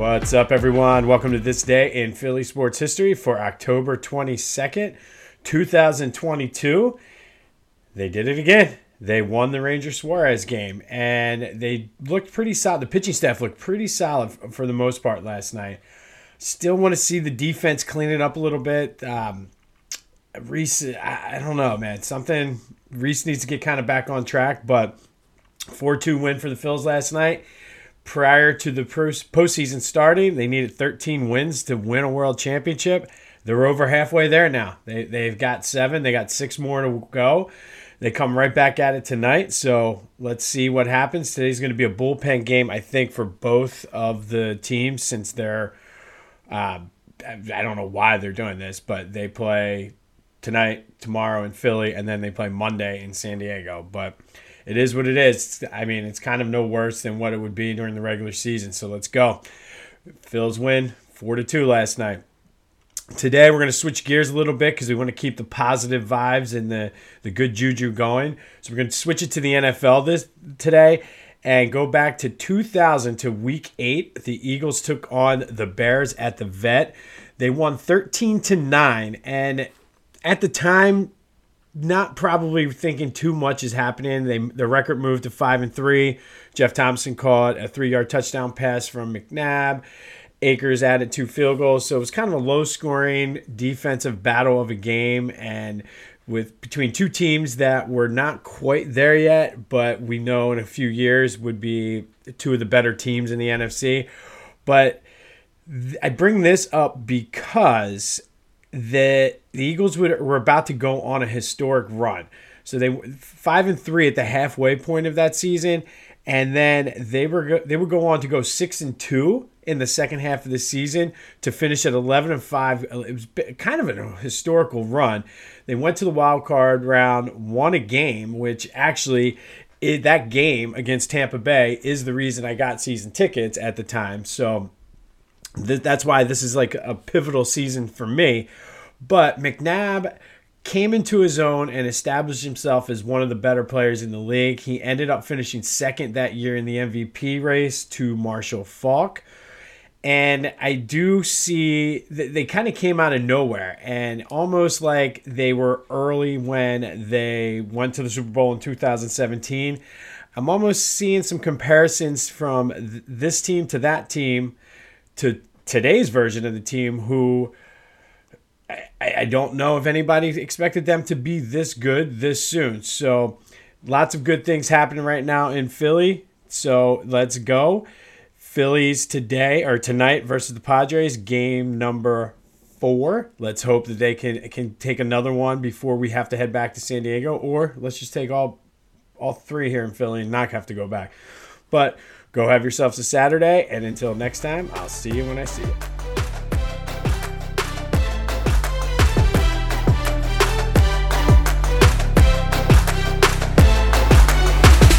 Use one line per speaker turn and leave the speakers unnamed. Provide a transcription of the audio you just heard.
What's up, everyone? Welcome to this day in Philly sports history for October 22nd, 2022. They did it again. They won the Ranger Suarez game, and they looked pretty solid. The pitching staff looked pretty solid for the most part last night. Still want to see the defense clean it up a little bit. Um, Rhys, I, don't know, man. Something Rhys needs to get kind of back on track, but 4 2 win for the Phils last night prior to the postseason starting. They needed 13 wins to win a world championship. They're over halfway there now. They, they've got seven, they got six more to go. They come right back at it tonight. So let's see what happens. Today's going to be a bullpen game, I think, for both of the teams since they're. Uh, I don't know why they're doing this, but they play tonight, tomorrow in Philly, and then they play Monday in San Diego. But it is what it is. I mean, it's kind of no worse than what it would be during the regular season. So let's go. Phils win four to two last night. Today we're going to switch gears a little bit because we want to keep the positive vibes and the the good juju going. So we're going to switch it to the NFL this today and go back to 2000 to week 8 the eagles took on the bears at the vet they won 13 to 9 and at the time not probably thinking too much is happening. They the record moved to five and three. Jeff Thomason caught a three yard touchdown pass from McNabb. Akers added two field goals, so it was kind of a low scoring defensive battle of a game, and with between two teams that were not quite there yet, but we know in a few years would be two of the better teams in the NFC. But I bring this up because the the Eagles would, were about to go on a historic run. So they five and three at the halfway point of that season, and then they were they would go on to go six and two in the second half of the season to finish at eleven and five. It was kind of a historical run. They went to the wild card round, won a game, which actually. It, that game against Tampa Bay is the reason I got season tickets at the time. So th- that's why this is like a pivotal season for me. But McNabb came into his own and established himself as one of the better players in the league. He ended up finishing second that year in the MVP race to Marshall Faulk. And I do see that they kind of came out of nowhere and almost like they were early when they went to the Super Bowl in 2017. I'm almost seeing some comparisons from this team to that team to today's version of the team who I, I don't know if anybody expected them to be this good this soon. So lots of good things happening right now in Philly. So let's go. Phillies today or tonight versus the Padres, game number four. Let's hope that they can can take another one before we have to head back to San Diego, or let's just take all all three here in Philly and not have to go back. But Go have yourselves a Saturday, and until next time, I'll see you when I see you.